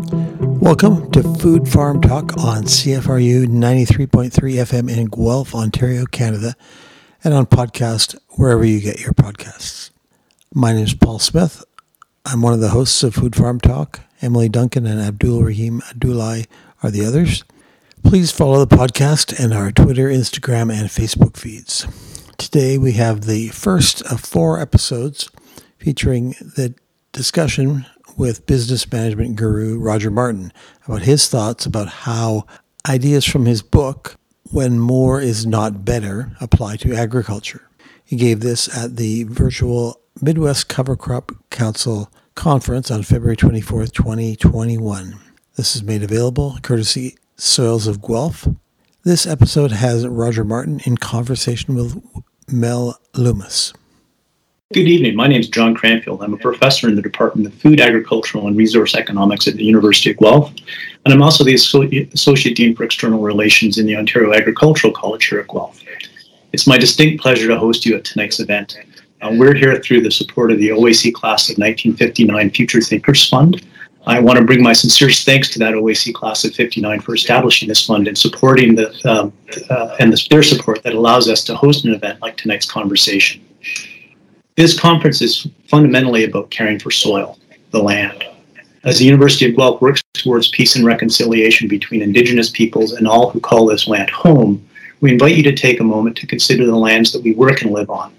Welcome to Food Farm Talk on CFRU 93.3 FM in Guelph, Ontario, Canada, and on podcast wherever you get your podcasts. My name is Paul Smith. I'm one of the hosts of Food Farm Talk. Emily Duncan and Abdul Rahim Abdullahi are the others. Please follow the podcast and our Twitter, Instagram, and Facebook feeds. Today we have the first of four episodes featuring the discussion with business management guru Roger Martin about his thoughts about how ideas from his book, When More Is Not Better, apply to agriculture. He gave this at the virtual Midwest Cover Crop Council conference on February 24th, 2021. This is made available courtesy Soils of Guelph. This episode has Roger Martin in conversation with Mel Luymes. Good evening. My name is John Cranfield. I'm a professor in the Department of Food, Agricultural, and Resource Economics at the University of Guelph. And I'm also the Associate Dean for External Relations in the Ontario Agricultural College here at Guelph. It's my distinct pleasure to host you at tonight's event. Uh, we're here through the support of the OAC Class of 1959 Future Thinkers Fund. I want to bring my sincerest thanks to that OAC Class of 59 for establishing this fund and supporting the um, uh, and the, their support that allows us to host an event like tonight's conversation. This conference is fundamentally about caring for soil, the land. As the University of Guelph works towards peace and reconciliation between Indigenous peoples and all who call this land home, we invite you to take a moment to consider the lands that we work and live on,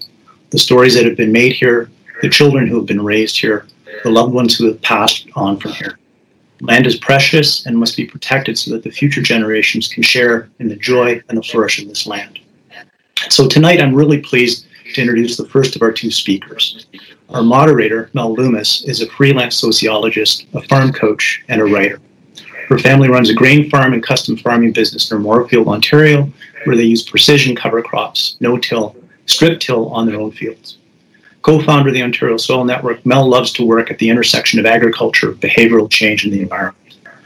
the stories that have been made here, the children who have been raised here, the loved ones who have passed on from here. Land is precious and must be protected so that the future generations can share in the joy and the flourish of this land. So tonight I'm really pleased to introduce the first of our two speakers. Our moderator, Mel Luymes, is a freelance sociologist, a farm coach, and a writer. Her family runs a grain farm and custom farming business near Moorefield, Ontario, where they use precision cover crops, no-till, strip-till on their own fields. Co-founder of the Ontario Soil Network, Mel loves to work at the intersection of agriculture, behavioral change, and the environment.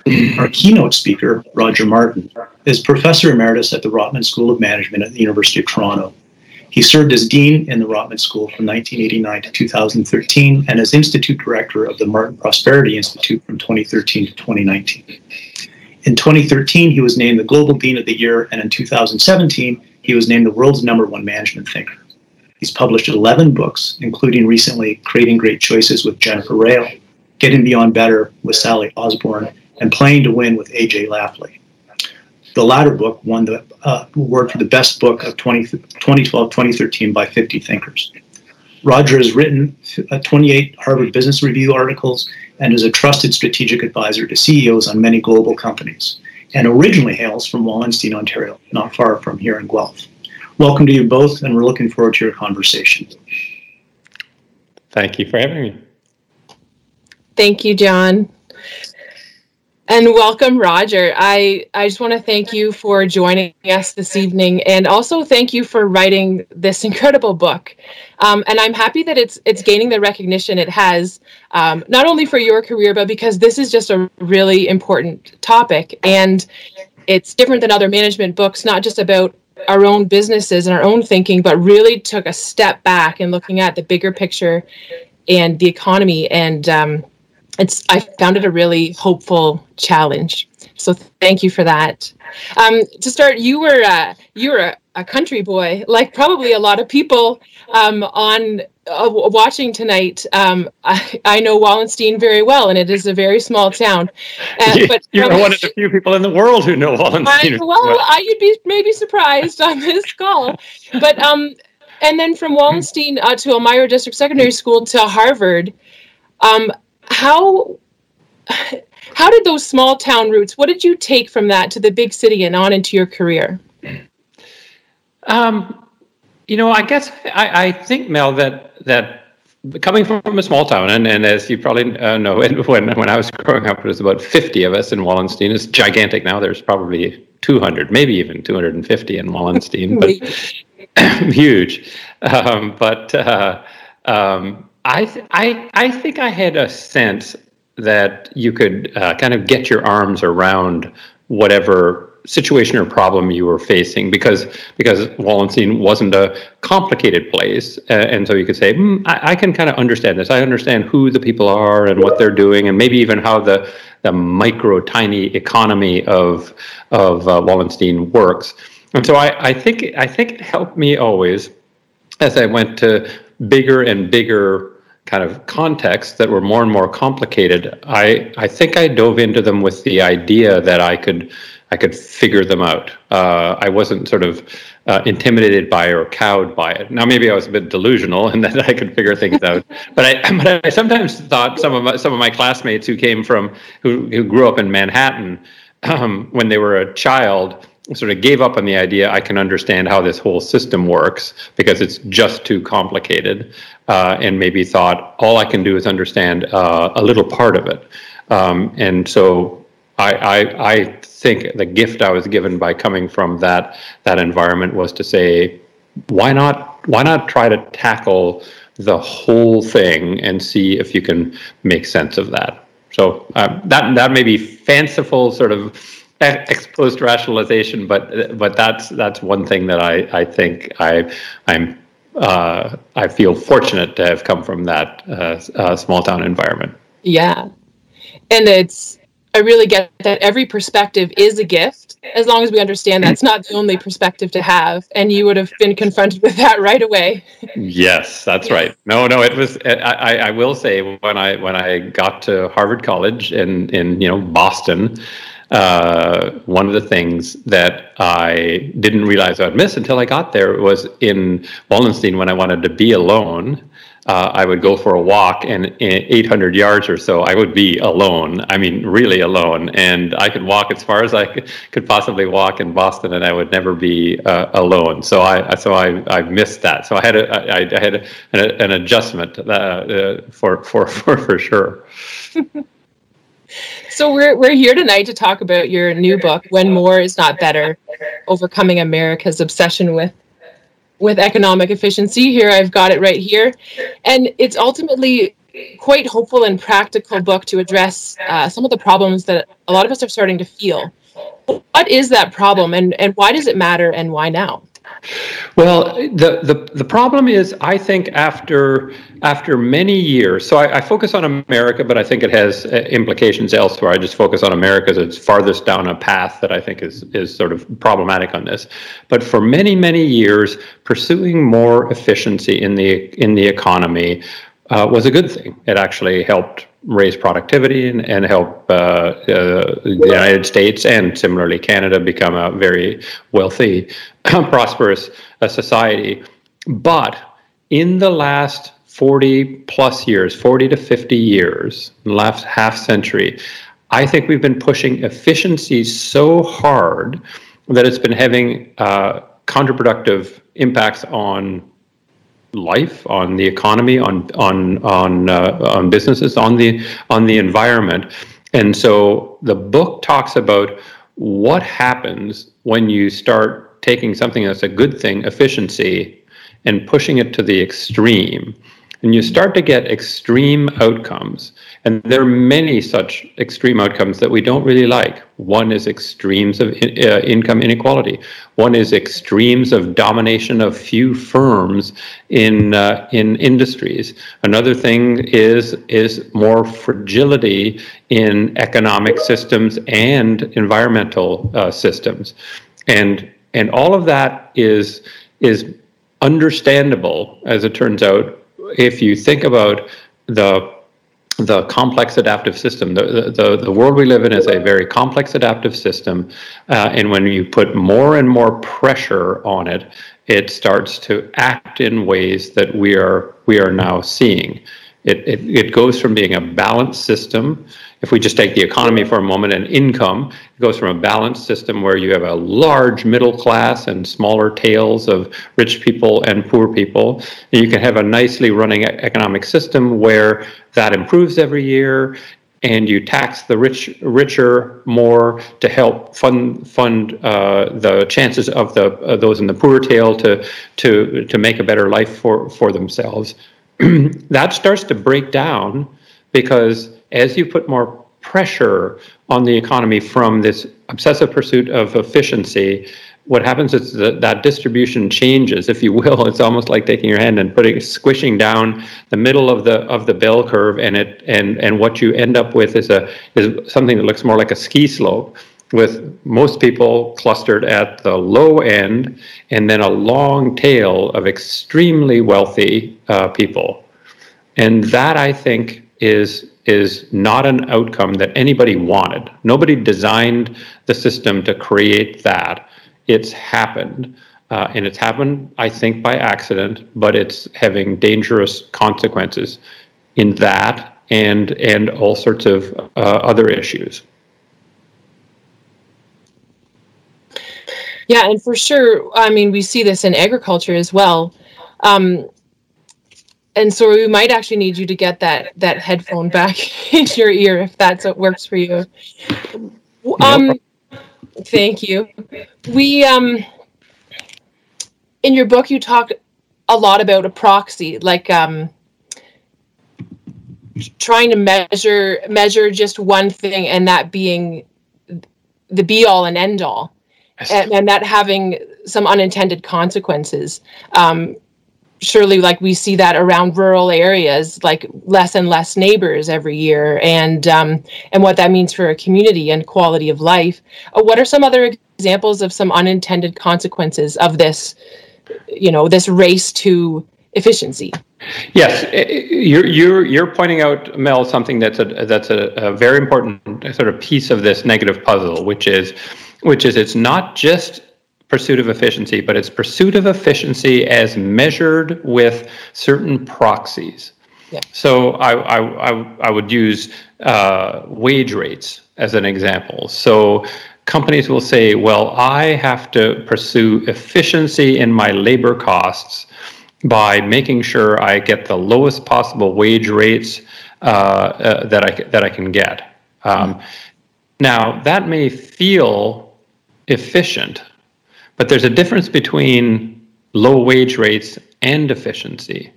Our keynote speaker, Roger Martin, is professor emeritus at the Rotman School of Management at the University of Toronto he served as dean in the Rotman School from 1989 to 2013 and as institute director of the Martin Prosperity Institute from 2013 to 2019. In 2013, he was named the Global Dean of the Year, and in 2017, he was named the world's number one management thinker. He's published 11 books, including recently Creating Great Choices with Jennifer Riel, Getting Beyond Better with Sally Osberg, and Playing to Win with A.G. Lafley. The latter book won the uh, award for the best book of 20, 2012 2013 by 50 thinkers. Roger has written uh, 28 Harvard Business Review articles and is a trusted strategic advisor to CEOs on many global companies, and originally hails from Wallenstein, Ontario, not far from here in Guelph. Welcome to you both, and we're looking forward to your conversation. Thank you for having me. Thank you, John. And welcome, Roger. I, I just want to thank you for joining us this evening, and also thank you for writing this incredible book. Um, and I'm happy that it's it's gaining the recognition it has, um, not only for your career, but because this is just a really important topic, and it's different than other management books. Not just about our own businesses and our own thinking, but really took a step back and looking at the bigger picture and the economy and um, it's I found it a really hopeful challenge. So thank you for that. Um, to start, you were uh, you were a, a, country boy, like probably a lot of people um, on uh, watching tonight. Um, I, I, know Wallenstein very well, and it is a very small town. Uh, but you're one of the few people in the world who know Wallenstein. I, well, I, you'd be maybe surprised on this call, but um, and then from Wallenstein uh, to Elmira District Secondary School to Harvard. Um, how how did those small town roots what did you take from that to the big city and on into your career? Um, you know i guess I, I think mel that that coming from a small town and, and as you probably uh, know when, when i was growing up it was about 50 of us in wallenstein. It's gigantic now. There's probably 200 maybe even 250 in wallenstein but huge. Um, but uh, um, I, th- I, I think I had a sense that you could uh, kind of get your arms around whatever situation or problem you were facing because because Wallenstein wasn't a complicated place, uh, and so you could say, mm, I, I, can kind of understand this. I understand who the people are and what they're doing, and maybe even how the the micro tiny economy of of uh, Wallenstein works. And so I, I think I think it helped me always as I went to bigger and bigger kind of contexts that were more and more complicated. I I think I dove into them with the idea that I could I could figure them out. Uh, I wasn't sort of uh, intimidated by or cowed by it. Now, maybe I was a bit delusional in that I could figure things out. But I, but I sometimes thought some of my, some of my classmates who came from who who grew up in Manhattan um, when they were a child sort of gave up on the idea I can understand how this whole system works because it's just too complicated, uh, and maybe thought all I can do is understand uh, a little part of it. Um, and so I, I, I think the gift I was given by coming from that that environment was to say, why not why not try to tackle the whole thing and see if you can make sense of that. So um, that that may be fanciful sort of ex post rationalization, but but that's that's one thing that I I think I I'm uh, I feel fortunate to have come from that uh, uh, small town environment. Yeah, and it's I really get that every perspective is a gift as long as we understand that's not the only perspective to have. And you would have been confronted with that right away. yes, that's right. No, no, it was. I, I will say when I when I got to Harvard College in in you know Boston, uh, one of the things that I didn't realize I'd miss until I got there was in Wallenstein when I wanted to be alone uh, I would go for a walk, and 800 yards or so, I would be alone. I mean, really alone. And I could walk as far as I could, possibly walk in Boston, and I would never be uh, alone. So I, so I, I missed that. So I had a, I, I had a, an, an, adjustment uh, for, for, for, for sure. so we're, we're here tonight to talk about your new book, When More Is Not Better, Overcoming America's Obsession with with economic efficiency. Here, I've got it right here. And it's ultimately quite hopeful and practical book to address uh, some of the problems that a lot of us are starting to feel. What is that problem and, and why does it matter and why now? Well, the, the the problem is, I think after after many years. So I, I focus on America, but I think it has uh, implications elsewhere. I just focus on America as it's farthest down a path that I think is is sort of problematic on this. But for many many years, pursuing more efficiency in the in the economy uh, was a good thing. It actually helped raise productivity and, and help uh, uh, the United States and similarly Canada become a very wealthy, prosperous uh, society. But in the last 40 plus years, 40 to 50 years, last half century, I think we've been pushing efficiency so hard that it's been having uh, counterproductive impacts on life, on the economy, on on on uh, on businesses, on the on the environment. And so the book talks about what happens when you start taking something that's a good thing, efficiency, and pushing it to the extreme. And you start to get extreme outcomes. And there are many such extreme outcomes that we don't really like. One is extremes of uh, income inequality. One is extremes of domination of few firms in uh, in industries. Another thing is is more fragility in economic systems and environmental uh, systems, and and all of that is is understandable as it turns out if you think about the the complex adaptive system. The, the, the world we live in is a very complex adaptive system. Uh, and when you put more and more pressure on it, it starts to act in ways that we are, we are now seeing. It, it, it goes from being a balanced system if we just take the economy for a moment and income, it goes from a balanced system where you have a large middle class and smaller tails of rich people and poor people. And you can have a nicely running economic system where that improves every year and you tax the rich richer more to help fund fund uh, the chances of the uh, those in the poor tail to to to make a better life for for themselves. that starts to break down because as you put more pressure on the economy from this obsessive pursuit of efficiency, what happens is that that distribution changes, if you will. It's almost like taking your hand and putting squishing down the middle of the of the bell curve, and it and and what you end up with is a is something that looks more like a ski slope, with most people clustered at the low end, and then a long tail of extremely wealthy uh, people, and that I think is is not an outcome that anybody wanted. Nobody designed the system to create that it's happened. Uh, and it's happened, I think, by accident, but it's having dangerous consequences in that and and all sorts of uh, other issues. Yeah, and for sure, I mean, we see this in agriculture as well. Um, and so we might actually need you to get that that headphone back in your ear if that's what works for you. Um, Thank you. We um in your book you talk a lot about a proxy, like um trying to measure measure just one thing and that being the be all and end all and, and that having some unintended consequences um, surely like we see that around rural areas like less and less neighbors every year. And um, and what that means for a community and quality of life. Uh, what are some other examples of some unintended consequences of this you know this race to efficiency? Yes. You're you're you're pointing out mel something that's a that's a, a very important sort of piece of this negative puzzle which is which is it's not just pursuit of efficiency, but it's pursuit of efficiency as measured with certain proxies. Yeah. So I, I, I, I, would use uh, wage rates as an example. So companies will say, well, I have to pursue efficiency in my labor costs by making sure I get the lowest possible wage rates uh, uh, that I that I can get. Um, mm-hmm. Now that may feel efficient, but there's a difference between low wage rates and efficiency,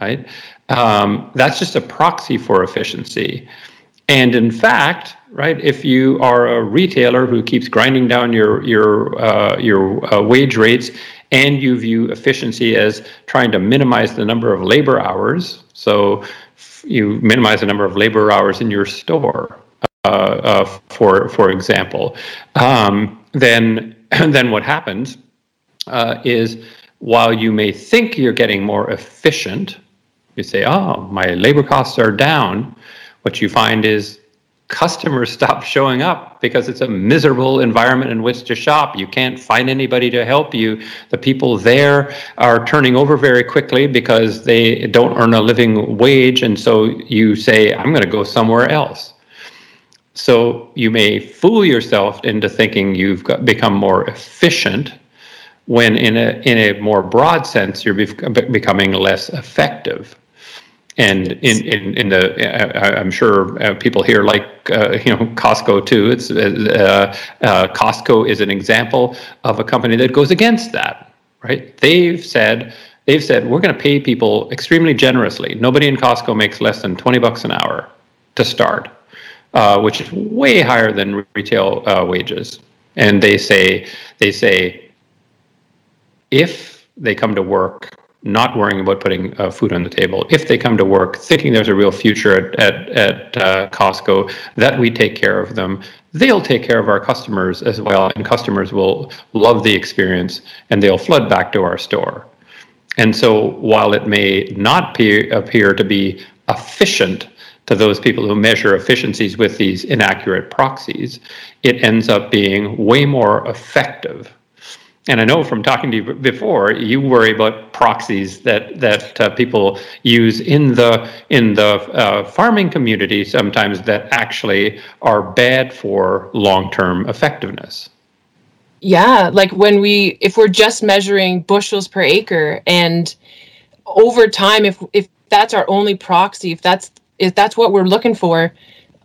right? Um, that's just a proxy for efficiency. And in fact, right, if you are a retailer who keeps grinding down your your uh, your uh, wage rates, and you view efficiency as trying to minimize the number of labor hours, so you minimize the number of labor hours in your store, uh, uh for for example, um, then then what happens uh, is while you may think you're getting more efficient, you say, oh, my labor costs are down. What you find is customers stop showing up because it's a miserable environment in which to shop. You can't find anybody to help you. The people there are turning over very quickly because they don't earn a living wage. And so you say, I'm going to go somewhere else. So you may fool yourself into thinking you've got, become more efficient when in a in a more broad sense you're becoming less effective. And in, in, in the, uh, I'm sure uh, people here like, uh, you know, Costco too. It's uh, uh, Costco is an example of a company that goes against that, right? They've said, they've said, we're going to pay people extremely generously. Nobody in Costco makes less than 20 bucks an hour to start uh, which is way higher than retail uh, wages. And they say they say if they come to work not worrying about putting uh, food on the table, if they come to work thinking there's a real future at at, at uh, Costco, that we take care of them. They'll take care of our customers as well, and customers will love the experience, and they'll flood back to our store. And so, while it may not appear, appear to be efficient to those people who measure efficiencies with these inaccurate proxies, it ends up being way more effective. And I know from talking to you before, you worry about proxies that that uh, people use in the in the uh, farming community sometimes that actually are bad for long-term effectiveness. Yeah, like when we if we're just measuring bushels per acre and over time if if that's our only proxy, if that's if that's what we're looking for,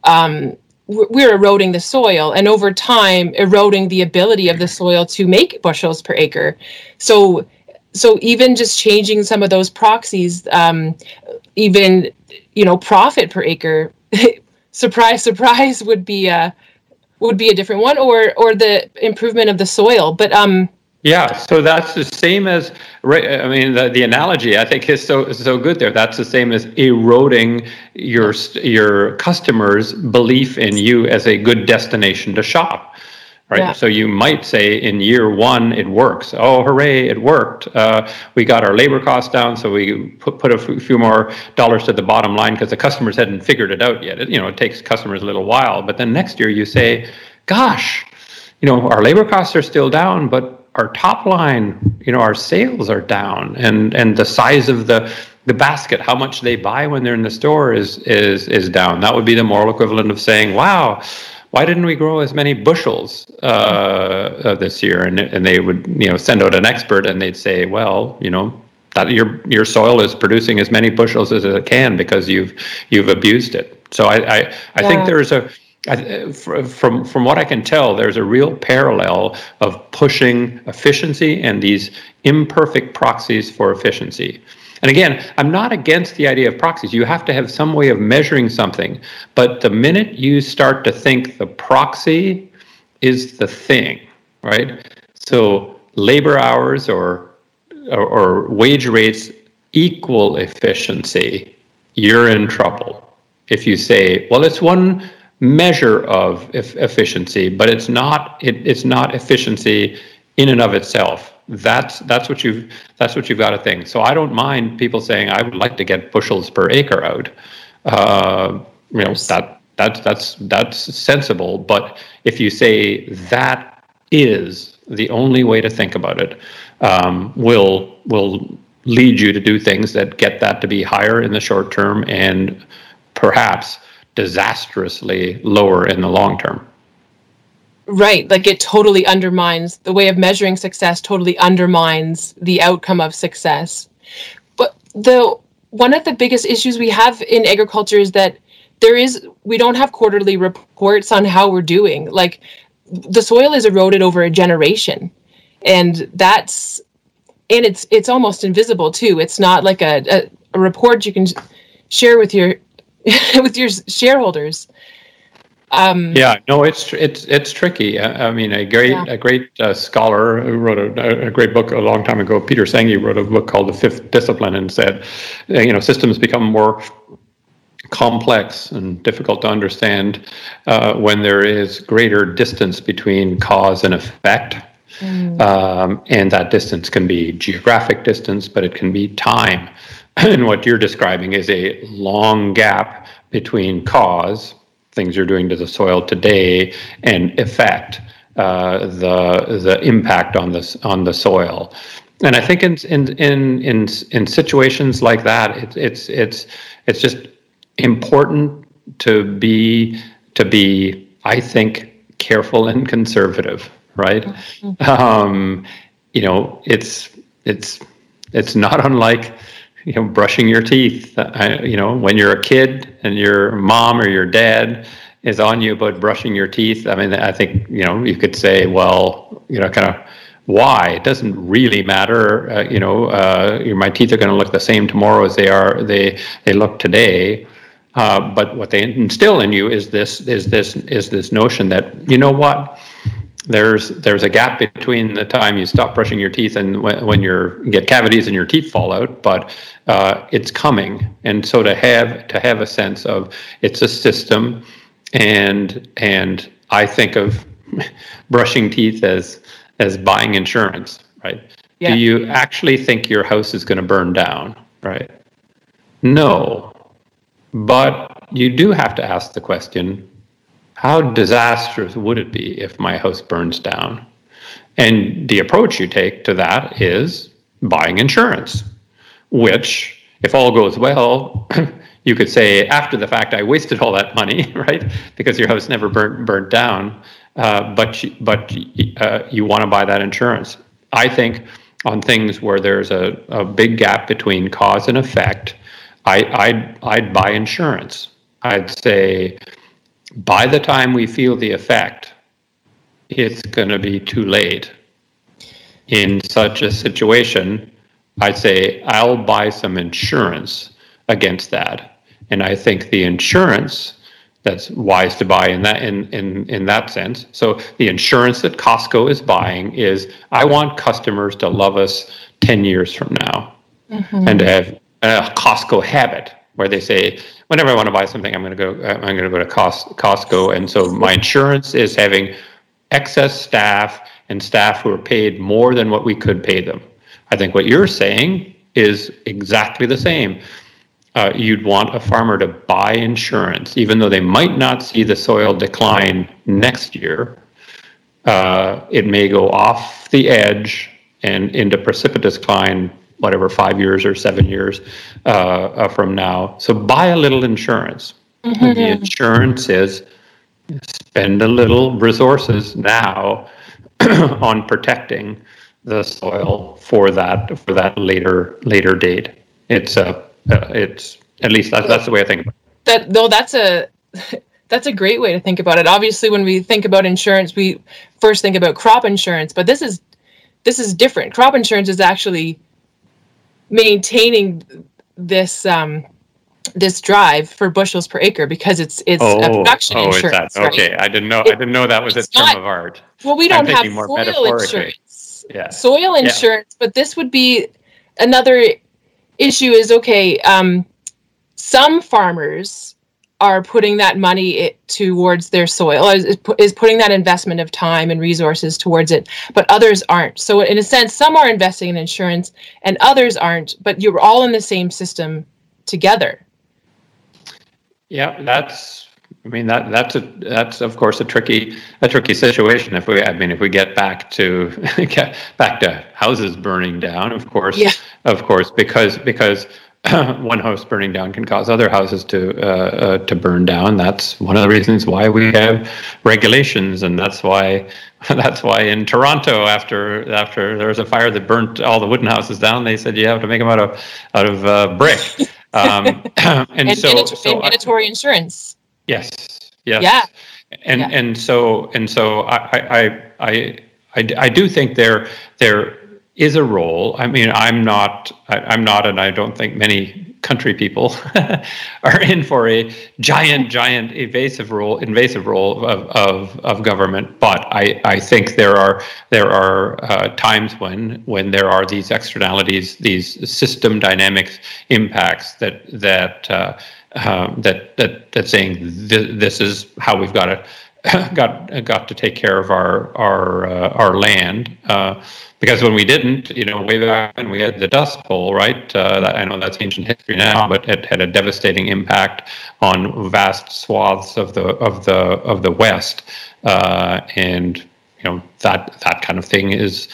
um, we're eroding the soil and over time eroding the ability of the soil to make bushels per acre. So, so even just changing some of those proxies, um, even you know profit per acre, surprise, surprise, would be a would be a different one, or or the improvement of the soil. But um, yeah, so that's the same as I mean the, the analogy I think is so so good there. That's the same as eroding your your customers' belief in you as a good destination to shop. Right. Yeah. So you might say in year one it works. Oh, hooray! It worked. Uh, we got our labor costs down, so we put put a few more dollars to the bottom line because the customers hadn't figured it out yet. It, you know, it takes customers a little while, but then next year you say, "Gosh, you know, our labor costs are still down, but our top line, you know, our sales are down, and and the size of the the basket, how much they buy when they're in the store is is is down. That would be the moral equivalent of saying, "Wow, why didn't we grow as many bushels uh, uh, this year?" And and they would you know send out an expert, and they'd say, "Well, you know." That your your soil is producing as many bushels as it can because you've you've abused it. So I I, I yeah. think there's a Uh, from from what I can tell, there's a real parallel of pushing efficiency and these imperfect proxies for efficiency. And again, I'm not against the idea of proxies. You have to have some way of measuring something, but the minute you start to think the proxy is the thing, right? So labor hours or or, or wage rates equal efficiency, you're in trouble. If you say, well, it's one measure of efficiency, but it's not it, it's not efficiency in and of itself. That's that's what you've that's what you've got to think. So I don't mind people saying I would like to get bushels per acre out. Uh, you know that that's that's that's sensible. But if you say that is the only way to think about it, um, will will lead you to do things that get that to be higher in the short term and perhaps disastrously lower in the long term. Right. Like it totally undermines the way of measuring success, totally undermines the outcome of success. But the one of the biggest issues we have in agriculture is that there is we don't have quarterly reports on how we're doing. Like the soil is eroded over a generation. And that's and it's it's almost invisible too. It's not like a, a, a report you can share with your with your shareholders. Um, yeah, no, it's it's it's tricky. I, I mean, a great yeah. a great uh, scholar who wrote a, a, great book a long time ago, Peter Senge, wrote a book called The Fifth Discipline, and said, uh, you know, systems become more complex and difficult to understand uh, when there is greater distance between cause and effect. Mm. Um, and that distance can be geographic distance, but it can be time. and what you're describing is a long gap between cause, things you're doing to the soil today, and effect, uh, the the impact on this on the soil. And I think in in in in, in situations like that, it's it's it's it's just important to be to be, I think, careful and conservative, right? Mm-hmm. Um, you know, it's it's it's not unlike you know, brushing your teeth. I, you know, when you're a kid and your mom or your dad is on you about brushing your teeth. I mean, I think you know you could say, well, you know, kind of why it doesn't really matter. Uh, you know, uh, my teeth are going to look the same tomorrow as they are they they look today. Uh, but what they instill in you is this is this is this notion that you know what there's there's a gap between the time you stop brushing your teeth and when, when you get cavities and your teeth fall out but uh, it's coming. And so to have to have a sense of it's a system and and i think of brushing teeth as as buying insurance right? Yeah. do you actually think your house is going to burn down right? No. But you do have to ask the question how disastrous would it be if my house burns down? And the approach you take to that is buying insurance, which, if all goes well, you could say after the fact, I wasted all that money, right? Because your house never burnt, burnt down. Uh, but but uh, you want to buy that insurance. I think on things where there's a, a big gap between cause and effect, I, I'd, I'd buy insurance. I'd say, by the time we feel the effect, it's going to be too late. In such a situation, I'd say I'll buy some insurance against that. And I think the insurance that's wise to buy in that in in in that sense. So the insurance that Costco is buying is I want customers to love us 10 years from now mm-hmm. and to have a Costco habit where they say whenever I want to buy something I'm going to go I'm going to go to Costco and so my insurance is having excess staff and staff who are paid more than what we could pay them. I think what you're saying is exactly the same uh, you'd want a farmer to buy insurance, even though they might not see the soil decline next year. Uh, it may go off the edge and into precipitous decline, whatever, five years or seven years uh, uh from now. So buy a little insurance. Mm-hmm. The insurance is spend a little resources now on protecting the soil for that for that later later date. It's a uh, it's at least that's, that's the way I think about it. That though that's a that's a great way to think about it. Obviously, when we think about insurance, we first think about crop insurance, but this is this is different. Crop insurance is actually maintaining this um, this drive for bushels per acre because it's it's oh, a production oh, insurance. okay, right? I didn't know. It, I didn't know that was a term not, of art. Well, we don't have soil insurance. Yeah. Soil insurance, yeah. but this would be another issue is okay um, some farmers are putting that money towards their soil is, is putting that investment of time and resources towards it but others aren't so in a sense some are investing in insurance and others aren't but you're all in the same system together yeah that's I mean that that's a that's of course a tricky a tricky situation. If we I mean if we get back to get back to houses burning down, of course, yeah. of course, because because one house burning down can cause other houses to uh, uh, to burn down. That's one of the reasons why we have regulations, and that's why that's why in Toronto, after after there was a fire that burnt all the wooden houses down, they said you have to make them out of out of uh, brick. Um, and, and, so, so mandatory insurance. Yes. Yes. Yeah. And yeah. and so and so I I I I, I do think there there is a role. I mean, I'm not I, am not, and I don't think many country people are in for a giant, giant evasive role, invasive role of, of, of government. But I, I think there are there are uh, times when when there are these externalities, these system dynamics impacts that that. Uh, um, that that that's saying th- this is how we've got to got got to take care of our our uh, our land. Uh, because when we didn't, you know, way back when we had the Dust Bowl, right? Uh, that, I know that's ancient history now, but it had a devastating impact on vast swaths of the of the of the West, uh, and you know that that kind of thing is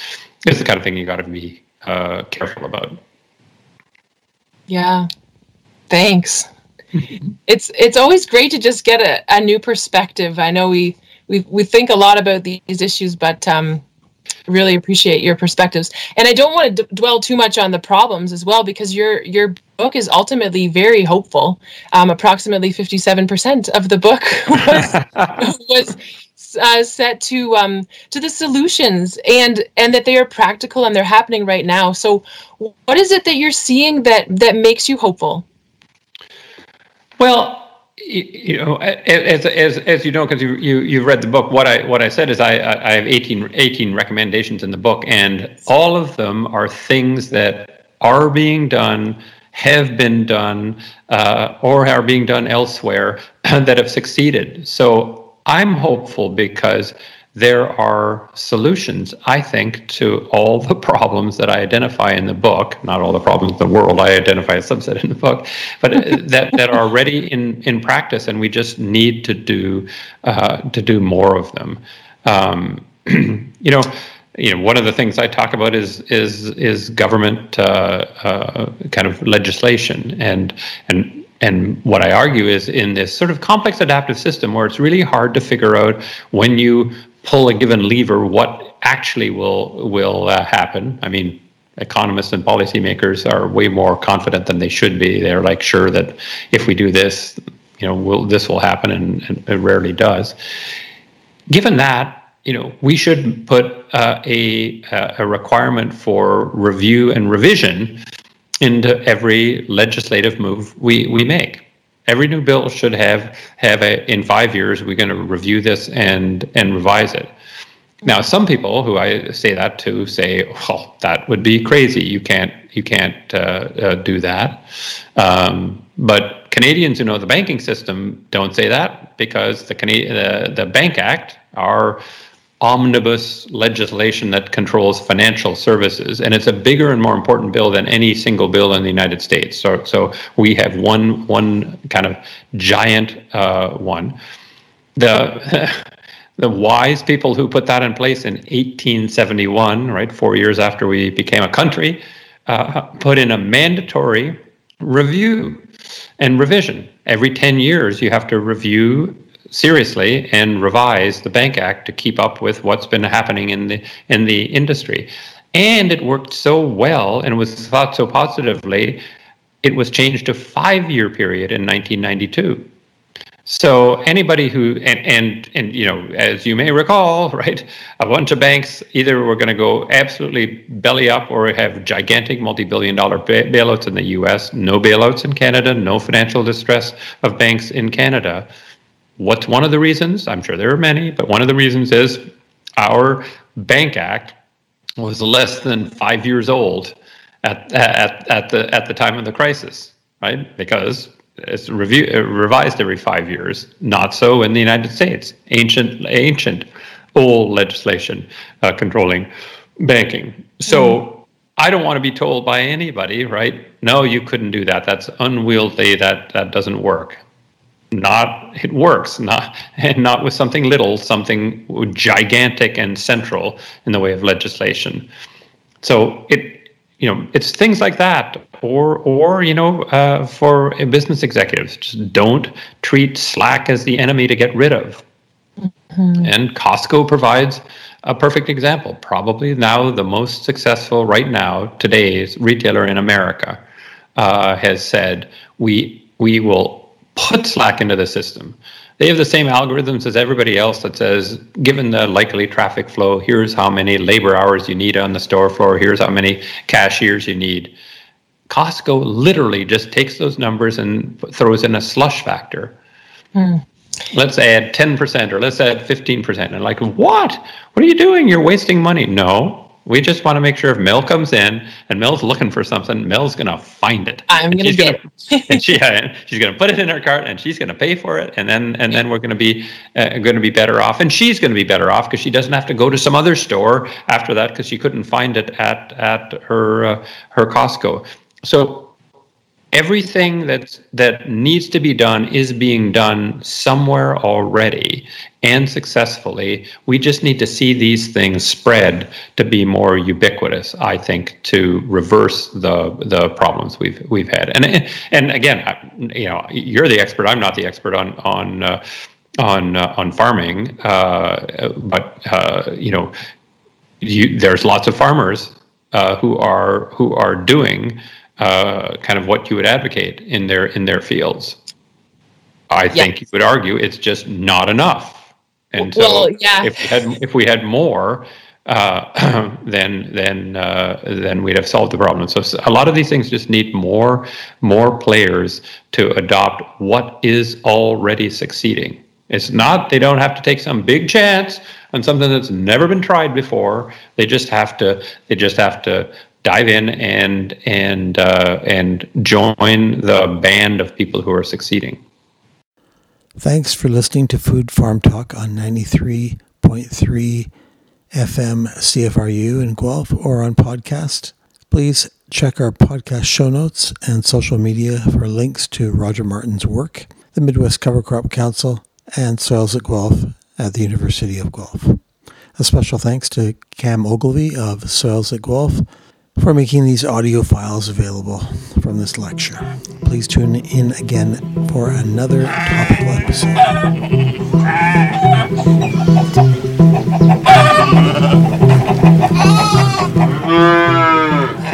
is the kind of thing you got to be uh, careful about. Yeah, thanks it's it's always great to just get a, a new perspective. I know we we we think a lot about these issues, but um, really appreciate your perspectives. And I don't want to d- dwell too much on the problems as well, because your your book is ultimately very hopeful. Um, approximately fifty seven percent of the book was was. Uh, set to um, to the solutions and and that they are practical and they're happening right now. So, what is it that you're seeing that that makes you hopeful? Well, you know, as as as you know, because you you you've read the book. What I what I said is I I have 18, 18 recommendations in the book, and all of them are things that are being done, have been done, uh, or are being done elsewhere that have succeeded. So I'm hopeful because there are solutions, I think, to all the problems that I identify in the book. Not all the problems in the world, I identify a subset in the book, but uh, that, that are already in, in practice, and we just need to do uh, to do more of them. Um, you know, you know, one of the things I talk about is is is government uh, uh, kind of legislation, and and and what I argue is in this sort of complex adaptive system where it's really hard to figure out when you pull a given lever, what actually will will uh, happen. I mean, economists and policymakers are way more confident than they should be. They're like sure that if we do this, you know, will this will happen, and, and it rarely does. Given that, you know, we should put uh, a a requirement for review and revision into every legislative move we we make Every new bill should have have a in five years we're going to review this and and revise it. Now, some people who I say that to say, "Well, that would be crazy. You can't you can't uh, uh, do that." Um, but Canadians who know the banking system don't say that because the Canadian the, the Bank Act, our omnibus legislation that controls financial services, and it's a bigger and more important bill than any single bill in the United States. So, so we have one one kind of giant uh, one. The the wise people who put that in place in 1871, right, four years after we became a country, uh, put in a mandatory review and revision. Every 10 years, you have to review seriously and revise the Bank Act to keep up with what's been happening in the in the industry. And it worked so well and was thought so positively, it was changed to five-year period in 1992. So anybody who and and and you know, as you may recall, right, a bunch of banks either were going to go absolutely belly up or have gigantic multi-billion-dollar bailouts in the U.S. No bailouts in Canada. No financial distress of banks in Canada. What's one of the reasons? I'm sure there are many, but one of the reasons is our Bank Act was less than five years old at, at, at, the, at the time of the crisis, right? Because it's review, uh, revised every five years. Not so in the United States. Ancient, ancient, old legislation uh, controlling banking. So mm. I don't want to be told by anybody, right? No, you couldn't do that. That's unwieldy. That that doesn't work not it works not and not with something little something gigantic and central in the way of legislation so it you know it's things like that or or you know uh, for business executives just don't treat slack as the enemy to get rid of mm-hmm. and costco provides a perfect example probably now the most successful right now today's retailer in america uh, has said we we will put Slack into the system. They have the same algorithms as everybody else that says, given the likely traffic flow, here's how many labor hours you need on the store floor, here's how many cashiers you need. Costco literally just takes those numbers and throws in a slush factor. Hmm. Let's add 10% or let's add 15%. And like, what? What are you doing? You're wasting money. No, we just want to make sure if Mel comes in and Mel's looking for something, Mel's gonna find it. I'm gonna get gonna, and she, yeah, she's gonna put it in her cart and she's gonna pay for it, and then and then we're gonna be uh, gonna be better off, and she's gonna be better off because she doesn't have to go to some other store after that because she couldn't find it at at her uh, her Costco. So everything that that needs to be done is being done somewhere already and successfully. We just need to see these things spread to be more ubiquitous i think to reverse the the problems we've we've had. And and again you know you're the expert i'm not the expert on on uh, on uh, on farming uh, but uh, you know you, there's lots of farmers uh, who are who are doing uh, kind of what you would advocate in their in their fields. I yes. think you would argue it's just not enough. And so, well, yeah. if we had if we had more, uh, then then uh, then we'd have solved the problem. So a lot of these things just need more more players to adopt what is already succeeding. It's not they don't have to take some big chance on something that's never been tried before. They just have to they just have to dive in and and uh, and join the band of people who are succeeding. Thanks for listening to Food Farm Talk on 93.3 FM CFRU in Guelph or on podcast. Please check our podcast show notes and social media for links to Roger Martin's work, the Midwest Cover Crop Council, and Soils at Guelph at the University of Guelph. A special thanks to Cam Ogilvy of Soils at Guelph for making these audio files available from this lecture. Please tune in again for another topical episode.